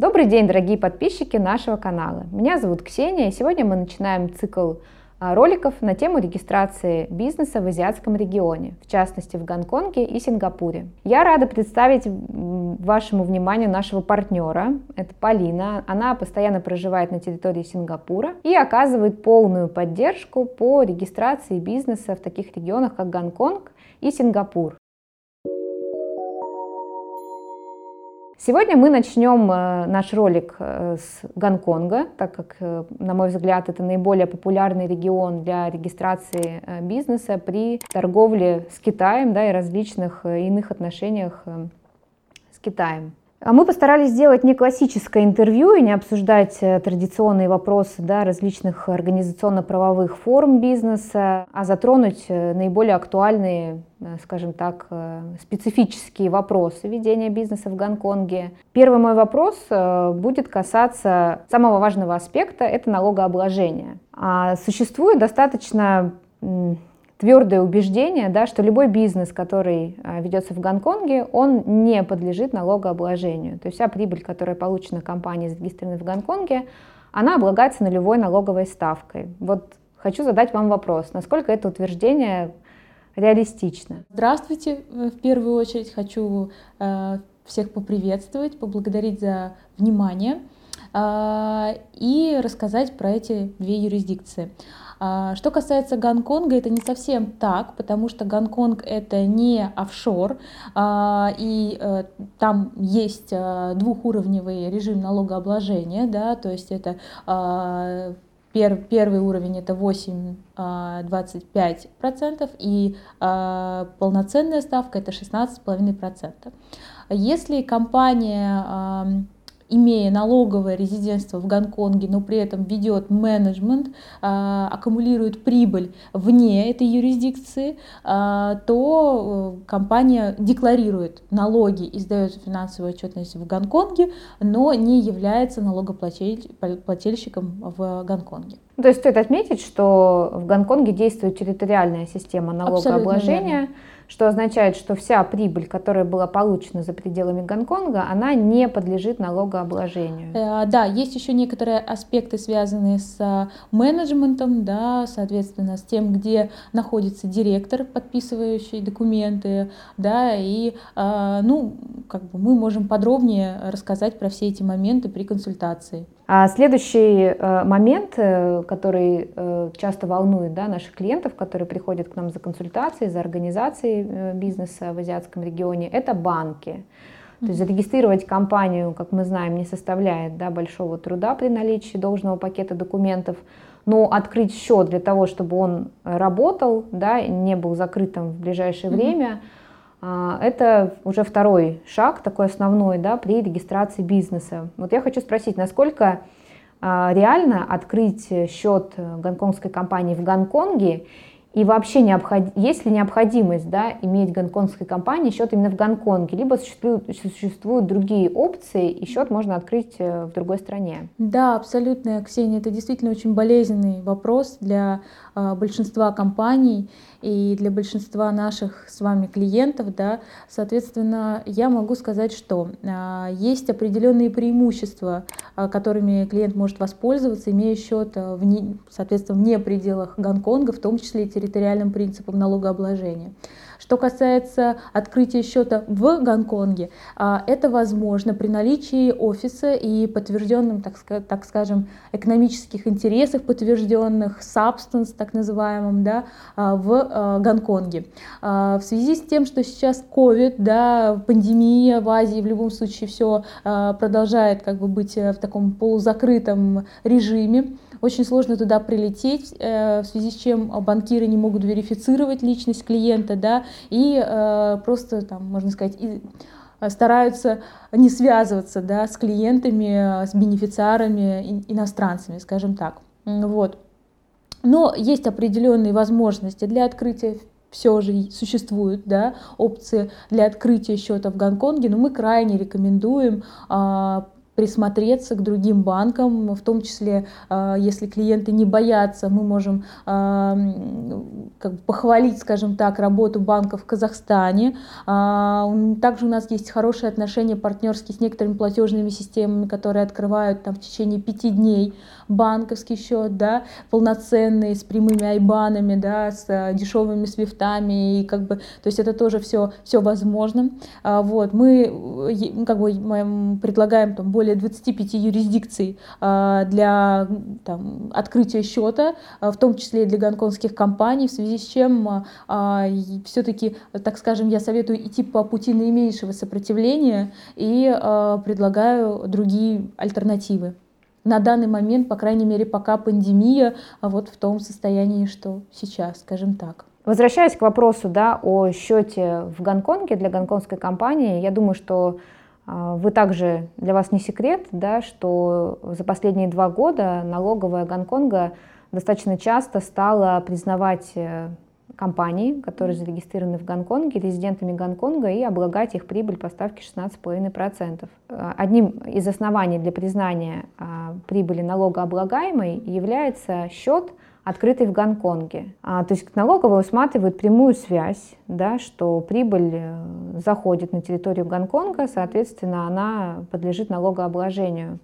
Добрый день, дорогие подписчики нашего канала. Меня зовут Ксения, и сегодня мы начинаем цикл а, роликов на тему регистрации бизнеса в азиатском регионе, в частности в Гонконге и Сингапуре. Я рада представить вашему вниманию нашего партнера, это Полина. Она постоянно проживает на территории Сингапура и оказывает полную поддержку по регистрации бизнеса в таких регионах, как Гонконг и Сингапур. Сегодня мы начнем э, наш ролик э, с Гонконга, так как, э, на мой взгляд, это наиболее популярный регион для регистрации бизнеса при торговле с Китаем да, и различных иных отношениях с Китаем. А мы постарались сделать не классическое интервью и не обсуждать традиционные вопросы да, различных организационно-правовых форм бизнеса, а затронуть наиболее актуальные Э, скажем так, э, специфические вопросы ведения бизнеса в Гонконге. Первый мой вопрос э, будет касаться самого важного аспекта – это налогообложение. А существует достаточно твердое убеждение, да, что любой бизнес, который ведется в Гонконге, он не подлежит налогообложению. То есть вся прибыль, которая получена компанией, зарегистрированной в Гонконге, она облагается нулевой налоговой ставкой. Вот хочу задать вам вопрос, насколько это утверждение реалистично. Здравствуйте. В первую очередь хочу э, всех поприветствовать, поблагодарить за внимание э, и рассказать про эти две юрисдикции. Э, что касается Гонконга, это не совсем так, потому что Гонконг это не офшор, и там есть двухуровневый режим налогообложения, да, то есть это Пер, первый уровень это 8-25% и а, полноценная ставка это 16,5%. Если компания имея налоговое резидентство в Гонконге, но при этом ведет менеджмент, а, аккумулирует прибыль вне этой юрисдикции, а, то э, компания декларирует налоги и сдает финансовую отчетность в Гонконге, но не является налогоплательщиком в Гонконге. То есть стоит отметить, что в Гонконге действует территориальная система налогообложения, что означает, что вся прибыль, которая была получена за пределами Гонконга, она не подлежит налогообложению. Э, да, есть еще некоторые аспекты, связанные с э, менеджментом, да, соответственно, с тем, где находится директор, подписывающий документы, да, и, э, ну, как бы мы можем подробнее рассказать про все эти моменты при консультации. А следующий э, момент, э, который э, часто волнует да, наших клиентов, которые приходят к нам за консультацией, за организацией бизнеса в азиатском регионе, это банки. То есть зарегистрировать компанию, как мы знаем, не составляет да, большого труда при наличии должного пакета документов, но открыть счет для того, чтобы он работал, да, не был закрытым в ближайшее mm-hmm. время – это уже второй шаг, такой основной, да, при регистрации бизнеса. Вот я хочу спросить, насколько а, реально открыть счет гонконгской компании в Гонконге и вообще необход... есть ли необходимость да, иметь гонконгской компании счет именно в Гонконге, либо существуют, существуют другие опции, и счет можно открыть э, в другой стране? Да, абсолютно, Ксения, это действительно очень болезненный вопрос для э, большинства компаний и для большинства наших с вами клиентов, да, соответственно, я могу сказать, что а, есть определенные преимущества, а, которыми клиент может воспользоваться, имея счет, а, в, соответственно, вне пределах Гонконга, в том числе и территориальным принципом налогообложения. Что касается открытия счета в Гонконге, а, это возможно при наличии офиса и подтвержденным, так, скажем, экономических интересах, подтвержденных substance, так называемым, да, а, в а, Гонконге. В связи с тем, что сейчас COVID, да, пандемия в Азии, в любом случае все продолжает как бы быть в таком полузакрытом режиме, очень сложно туда прилететь, э, в связи с чем банкиры не могут верифицировать личность клиента, да, и э, просто, там, можно сказать, и э, стараются не связываться да, с клиентами, с бенефициарами, иностранцами, скажем так. Вот. Но есть определенные возможности для открытия все же существуют да, опции для открытия счета в Гонконге, но мы крайне рекомендуем а, присмотреться к другим банкам, в том числе, а, если клиенты не боятся, мы можем а, как бы похвалить, скажем так, работу банка в Казахстане. А, также у нас есть хорошие отношения партнерские с некоторыми платежными системами, которые открывают там в течение пяти дней банковский счет, да, полноценный, с прямыми айбанами, да, с дешевыми свифтами, и как бы, то есть это тоже все, все возможно. Вот, мы как бы предлагаем там более более 25 юрисдикций а, для там, открытия счета, а, в том числе и для гонконгских компаний, в связи с чем а, все-таки, так скажем, я советую идти по пути наименьшего сопротивления и предлагаю другие альтернативы на данный момент, по крайней мере, пока пандемия вот в том состоянии, что сейчас, скажем так. Возвращаясь к вопросу да, о счете в Гонконге для гонконгской компании, я думаю, что вы также, для вас не секрет, да, что за последние два года налоговая Гонконга достаточно часто стала признавать э, компании, которые зарегистрированы в Гонконге, резидентами Гонконга и облагать их прибыль по ставке 16,5%. Э, одним из оснований для признания а, прибыли налогооблагаемой является счет, открытый в Гонконге. А, то есть налоговая усматривает прямую связь, да, что прибыль э, заходит на территорию Гонконга, соответственно, она подлежит налогообложению.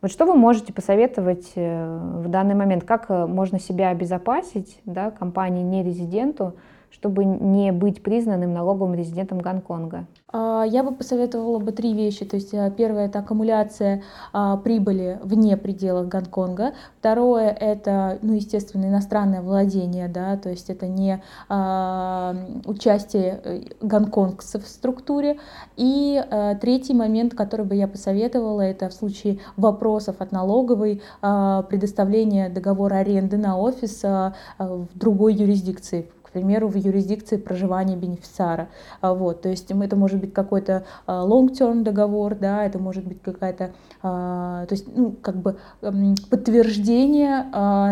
Вот что вы можете посоветовать э, в данный момент? Как э, можно себя обезопасить да, компании не-резиденту, чтобы не быть признанным налоговым резидентом Гонконга? А, я бы посоветовала бы три вещи. То есть э, первое это аккумуляция а, прибыли вне пределов Гонконга. Второе это, ну, естественно, иностранное владение, да, то есть это не а, участие э, гонконгцев в структуре. И а, третий момент, который бы я посоветовала, это в случае вопросов от налоговой предоставление договора аренды на офис в другой юрисдикции к примеру, в юрисдикции проживания бенефициара. А, вот, то есть это может быть какой-то а, long-term договор, да, это может быть какая-то, а, то есть, ну, как бы подтверждение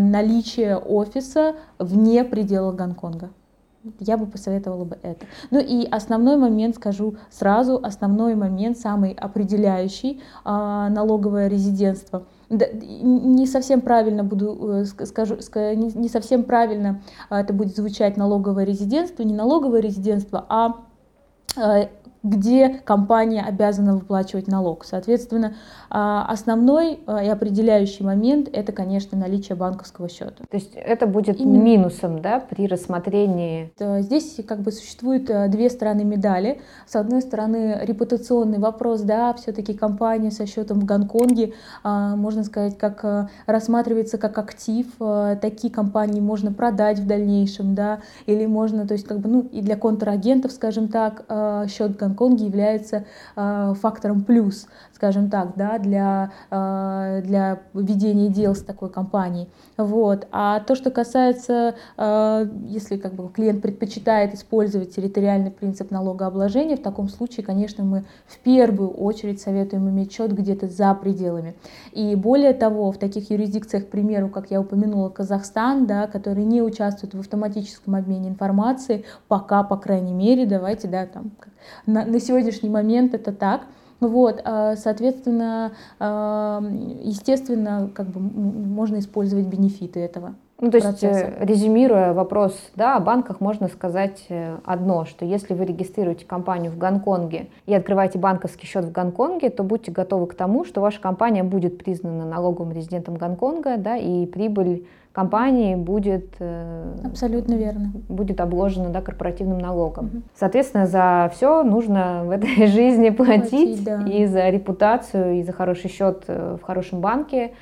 наличия офиса вне пределов Гонконга. Я бы посоветовала бы это. Ну и основной момент, скажу сразу, основной момент, самый определяющий налоговое резидентство – не совсем правильно буду э, скажу, не совсем правильно а, это будет звучать налоговое резидентство, не налоговое резидентство, а э, где компания обязана выплачивать налог. Соответственно, а, основной а, и определяющий момент – это, конечно, наличие банковского счета. То есть это будет Именно. минусом да, при рассмотрении? Здесь как бы существуют э, две стороны медали. С одной стороны, репутационный вопрос, да, все-таки компания со счетом в Гонконге, а, можно сказать, как э, рассматривается как актив. Э, такие компании можно продать в дальнейшем, да, или можно, то есть как бы, ну, и для контрагентов, скажем так, счет Гонконга Гонконге является э, фактором плюс, скажем так, да, для, э, для ведения дел с такой компанией. Вот. А то, что касается, э, если как бы, клиент предпочитает использовать территориальный принцип налогообложения, в таком случае, конечно, мы в первую очередь советуем иметь счет где-то за пределами. И более того, в таких юрисдикциях, к примеру, как я упомянула, Казахстан, да, который не участвует в автоматическом обмене информацией, пока, по крайней мере, давайте, да, там, на, на сегодняшний момент это так. Вот, а, соответственно, а, естественно, как бы можно использовать бенефиты этого. Ну, то есть, процесса. резюмируя вопрос, да, о банках можно сказать э, одно, что если вы регистрируете компанию в Гонконге и открываете банковский счет в Гонконге, то будьте готовы к тому, что ваша компания будет признана налоговым резидентом Гонконга, да, и прибыль компании будет э, абсолютно верно будет обложена да, корпоративным налогом. Угу. Соответственно, за все нужно в этой жизни платить, платить да. и за репутацию, и за хороший счет э, в хорошем банке.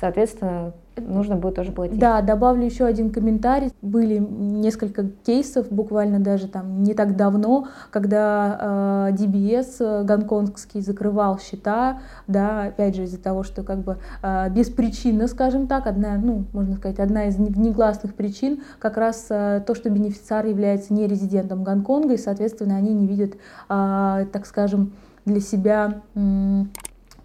Соответственно, нужно будет тоже платить. Да, добавлю еще один комментарий. Были несколько кейсов, буквально даже там не так давно, когда э, DBS э, гонконгский закрывал счета, да, опять же из-за того, что как бы э, беспричинно, скажем так, одна, ну, можно сказать, одна из негласных причин как раз э, то, что бенефициар является не резидентом Гонконга, и, соответственно, они не видят, э, так скажем, для себя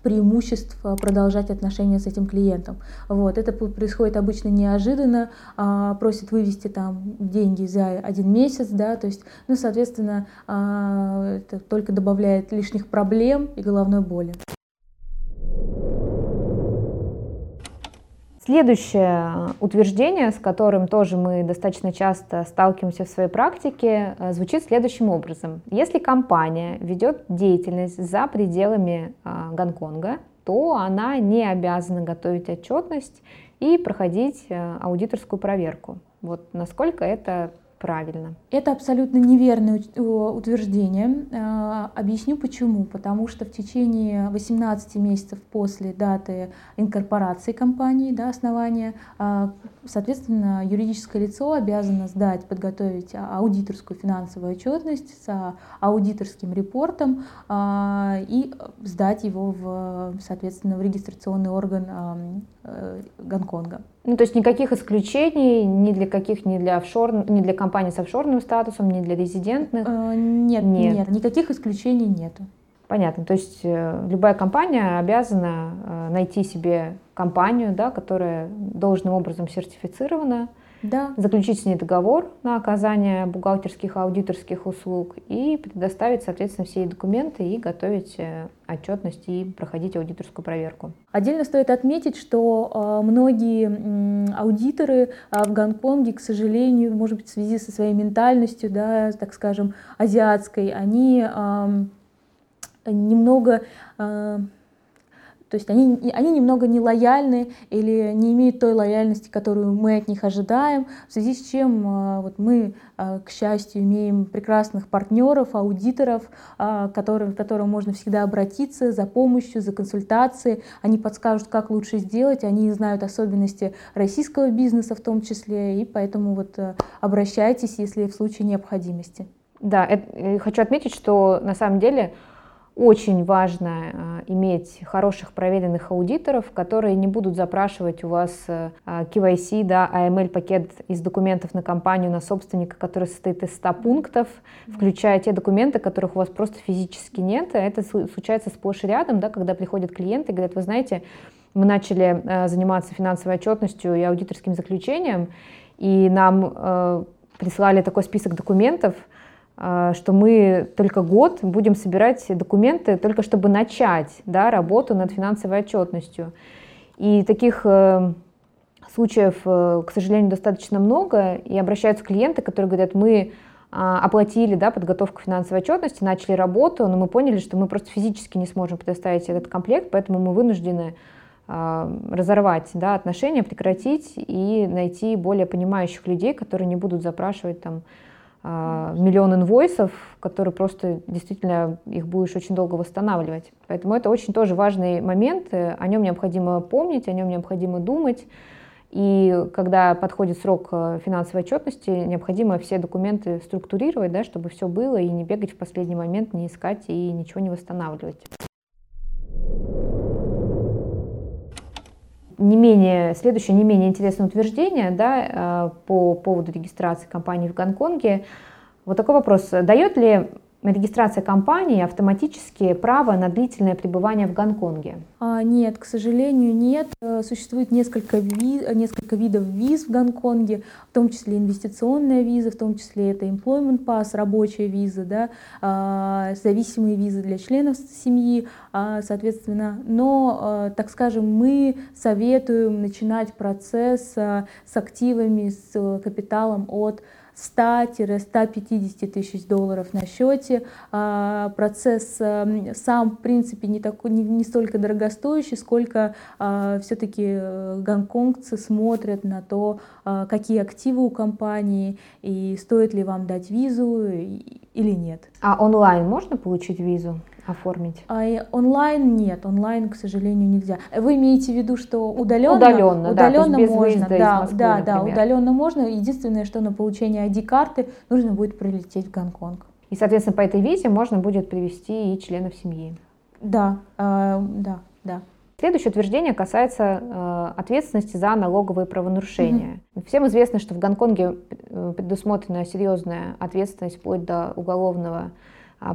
преимуществ продолжать отношения с этим клиентом. Вот. Это происходит обычно неожиданно, а, просят вывести там деньги за один месяц, да, то есть, ну, соответственно, а, это только добавляет лишних проблем и головной боли. Следующее утверждение, с которым тоже мы достаточно часто сталкиваемся в своей практике, э, звучит следующим образом. Если компания ведет деятельность за пределами а, Гонконга, то она не обязана готовить отчетность и проходить э, аудиторскую проверку. Вот насколько это правильно. Это абсолютно неверное утверждение. А, объясню почему. Потому что в течение 18 месяцев после даты инкорпорации компании, да, основания, а, соответственно, юридическое лицо обязано сдать, подготовить аудиторскую финансовую отчетность с аудиторским репортом а, и сдать его, в, соответственно, в регистрационный орган э, Гонконга. Ну, то есть никаких исключений ни для каких, ни для офшор, ни для компаний с офшорным статусом, ни для резидентных? Э, нет, нет, нет, никаких исключений нету. Понятно. То есть э, любая компания обязана э, найти себе компанию, да, которая должным образом сертифицирована, да. заключить с ней договор на оказание бухгалтерских, аудиторских услуг и предоставить, соответственно, все документы и готовить э, отчетность и проходить аудиторскую проверку. Отдельно стоит отметить, что многие аудиторы в Гонконге, к сожалению, может быть, в связи со своей ментальностью, да, так скажем, азиатской, они немного э, то есть они, они немного не лояльны или не имеют той лояльности, которую мы от них ожидаем, в связи с чем а, вот мы, а, к счастью, имеем прекрасных партнеров, аудиторов, а, которым, к которым можно всегда обратиться за помощью, за консультацией. Они подскажут, как лучше сделать, они знают особенности российского бизнеса в том числе, и поэтому вот обращайтесь, если в случае необходимости. Да, это, э, хочу отметить, что на самом деле очень важно э, иметь хороших проверенных аудиторов, которые не будут запрашивать у вас э, KYC, да, AML-пакет из документов на компанию, на собственника, который состоит из 100 пунктов, включая те документы, которых у вас просто физически нет. Это случается сплошь и рядом, да, когда приходят клиенты и говорят, вы знаете, мы начали э, заниматься финансовой отчетностью и аудиторским заключением, и нам э, прислали такой список документов, а, что мы только год будем собирать документы, только чтобы начать да, работу над финансовой отчетностью. И таких э, случаев, э, к сожалению, достаточно много, и обращаются клиенты, которые говорят, мы а, оплатили да, подготовку финансовой отчетности, начали работу, но мы поняли, что мы просто физически не сможем предоставить этот комплект, поэтому мы вынуждены а, разорвать да, отношения, прекратить и найти более понимающих людей, которые не будут запрашивать там, а, миллион инвойсов, которые просто действительно их будешь очень долго восстанавливать. Поэтому это очень тоже важный момент, о нем необходимо помнить, о нем необходимо думать. И когда подходит срок э, финансовой отчетности, необходимо все документы структурировать, да, чтобы все было, и не бегать в последний момент, не искать и ничего не восстанавливать. Не менее, следующее не менее интересное утверждение да, э, по поводу регистрации компании в Гонконге. Вот такой вопрос. Дает ли регистрация компании автоматически право на длительное пребывание в Гонконге? А, нет, к сожалению, нет. Э, существует несколько, ви, несколько видов виз в Гонконге, в том числе инвестиционная виза, в том числе это employment pass, рабочая виза, да, а, зависимые визы для членов семьи, а, соответственно. Но, а, так скажем, мы советуем начинать процесс а, с активами, с капиталом от 100-150 тысяч долларов на счете. А, процесс эм, сам, в принципе, не, такой, не, не столько дорогостоящий, сколько а, все-таки э, гонконгцы смотрят на то, а, какие активы у компании и стоит ли вам дать визу или нет. А онлайн можно получить визу? Оформить? А онлайн нет, онлайн, к сожалению, нельзя. Вы имеете в виду, что удаленно? Удаленно, удаленно да, без можно, да, Москвы, да, например. да, удаленно можно. Единственное, что на получение ID-карты нужно будет прилететь в Гонконг. И, соответственно, по этой визе можно будет привести и членов семьи. Да, э, да, да. Следующее утверждение касается э, ответственности за налоговые правонарушения. Mm-hmm. Всем известно, что в Гонконге э, предусмотрена серьезная ответственность вплоть до уголовного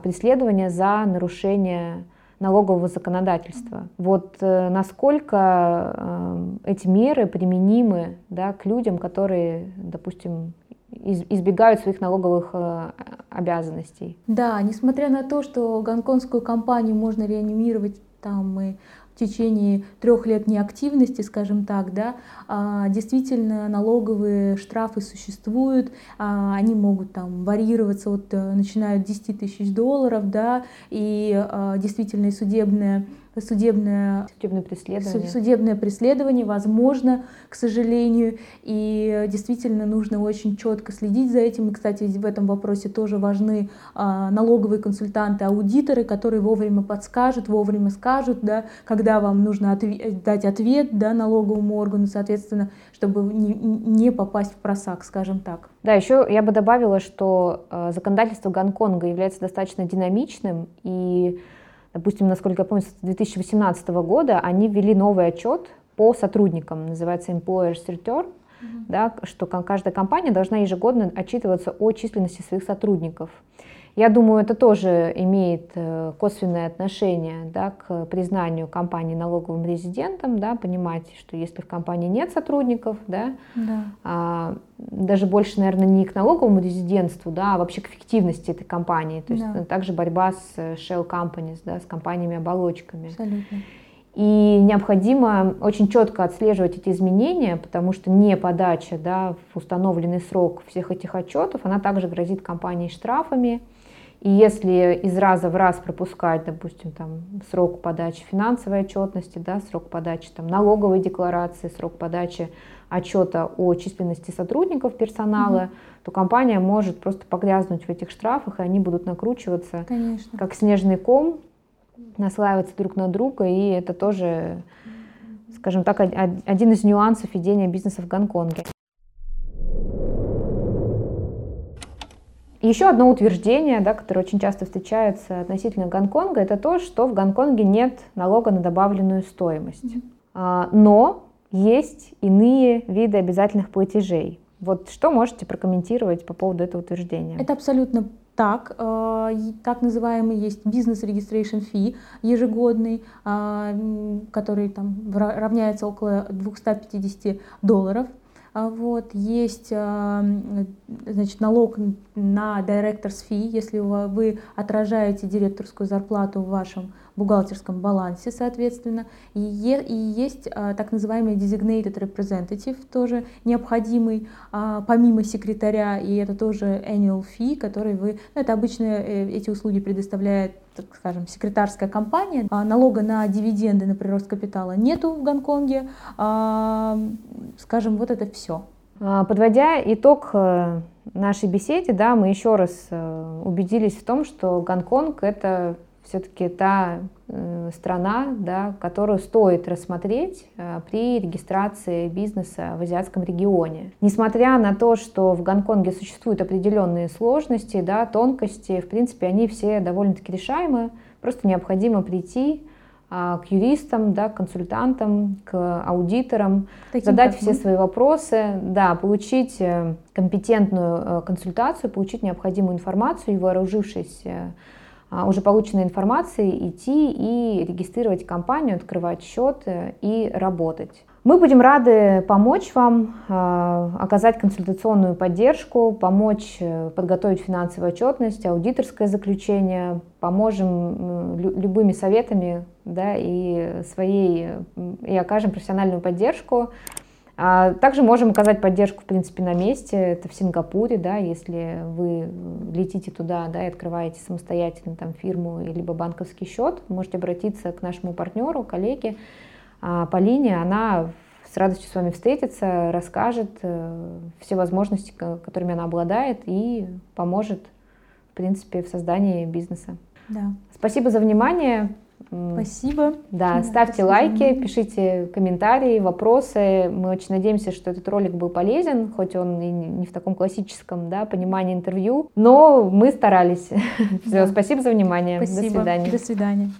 преследования за нарушение налогового законодательства. Вот э, насколько э, эти меры применимы да, к людям, которые, допустим, избегают своих налоговых э, обязанностей. Да, несмотря на то, что гонконгскую компанию можно реанимировать там и в течение трех лет неактивности, скажем так, да, а, действительно налоговые штрафы существуют, а, они могут там варьироваться от, э, начиная от 10 тысяч долларов, да, и а, действительно судебная судебное, судебное преследование. судебное преследование возможно, к сожалению, и действительно нужно очень четко следить за этим. И, кстати, в этом вопросе тоже важны а, налоговые консультанты, аудиторы, которые вовремя подскажут, вовремя скажут, да, когда вам нужно ответ, дать ответ да, налоговому органу, соответственно, чтобы не, не попасть в просак, скажем так. Да, еще я бы добавила, что э, законодательство Гонконга является достаточно динамичным и допустим, насколько я помню, с 2018 года они ввели новый отчет по сотрудникам, называется Employers Return, mm-hmm. да, что каждая компания должна ежегодно отчитываться о численности своих сотрудников. Я думаю, это тоже имеет э, косвенное отношение да, к признанию компании налоговым резидентом, да, понимать, что если в компании нет сотрудников, да, да. А, даже больше, наверное, не к налоговому резидентству, да, а вообще к эффективности этой компании. То есть да. также борьба с э, shell companies, да, с компаниями-оболочками. Абсолютно. И необходимо очень четко отслеживать эти изменения, потому что не подача да, в установленный срок всех этих отчетов, она также грозит компании штрафами, и если из раза в раз пропускать, допустим, там, срок подачи финансовой отчетности, да, срок подачи там, налоговой декларации, срок подачи отчета о численности сотрудников персонала, угу. то компания может просто погрязнуть в этих штрафах, и они будут накручиваться Конечно. как снежный ком, наслаиваться друг на друга, и это тоже, скажем так, один из нюансов ведения бизнеса в Гонконге. Еще одно утверждение, да, которое очень часто встречается относительно Гонконга, это то, что в Гонконге нет налога на добавленную стоимость. Mm-hmm. Но есть иные виды обязательных платежей. Вот что можете прокомментировать по поводу этого утверждения? Это абсолютно так. Э, так называемый есть бизнес registration fee ежегодный, э, который там равняется около 250 долларов. А вот, есть значит, налог на director's fee, если вы отражаете директорскую зарплату в вашем бухгалтерском балансе, соответственно. И, есть а, так называемый designated representative, тоже необходимый а, помимо секретаря, и это тоже annual fee, который вы, ну, это обычно э, эти услуги предоставляет так скажем, секретарская компания. А, налога на дивиденды на прирост капитала нету в Гонконге. Скажем, вот это все. Подводя итог э, нашей беседе, да, мы еще раз э, убедились в том, что Гонконг это все-таки та э, страна, да, которую стоит рассмотреть э, при регистрации бизнеса в азиатском регионе. Несмотря на то, что в Гонконге существуют определенные сложности, да, тонкости, в принципе, они все довольно-таки решаемы. Просто необходимо прийти а, к юристам, да, к консультантам, к аудиторам, Таким задать все свои вопросы, да, получить э, компетентную консультацию, получить необходимую информацию и вооружившись уже полученной информацией идти и регистрировать компанию, открывать счет э, и работать. Мы будем рады помочь вам, а, оказать консультационную поддержку, помочь э, подготовить финансовую отчетность, аудиторское заключение, поможем любыми советами да, и, своей, и окажем профессиональную поддержку. А также можем оказать поддержку, в принципе, на месте. Это в Сингапуре, да, если вы летите туда, да, и открываете самостоятельно там фирму либо банковский счет, можете обратиться к нашему партнеру, коллеге а, Полине. Она с радостью с вами встретится, расскажет э, все возможности, которыми она обладает, и поможет, в принципе, в создании бизнеса. Да. Спасибо за внимание. Спасибо. Да, ставьте лайки, пишите комментарии, вопросы. Мы очень надеемся, что этот ролик был полезен, хоть он и не в таком классическом да, понимании интервью, но мы старались. Все, спасибо за внимание. Спасибо. До свидания. До свидания.